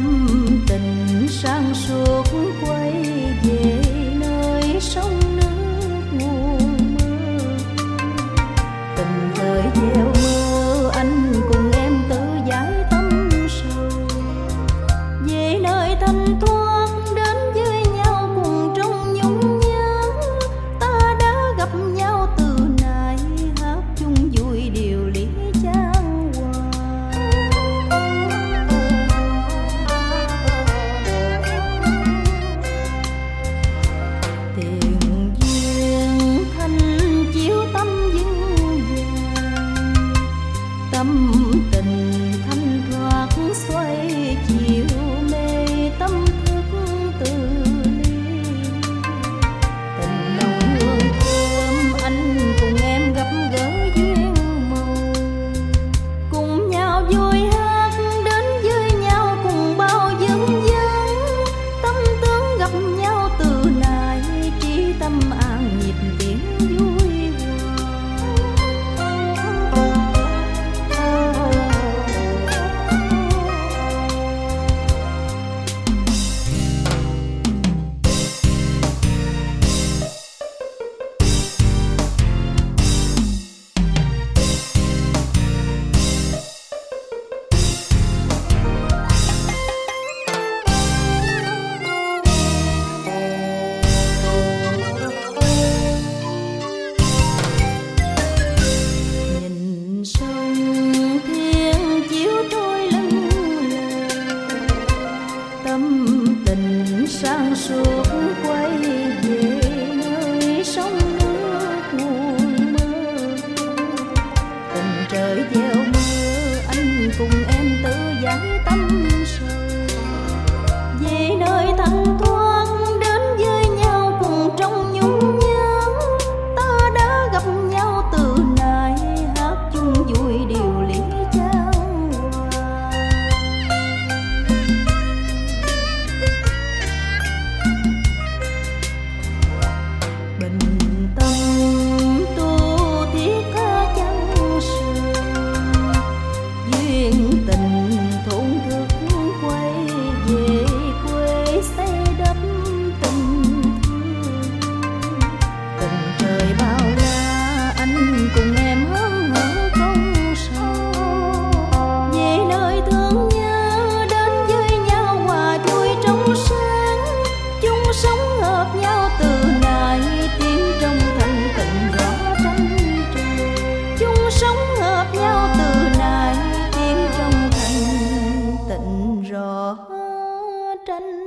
tâm tình sang suốt quay về nơi sông nước nguồn mơ tình thời gieo mơ, anh cùng em tự giải tâm sầu về nơi thanh thoát thắm tình thắm 上树 trên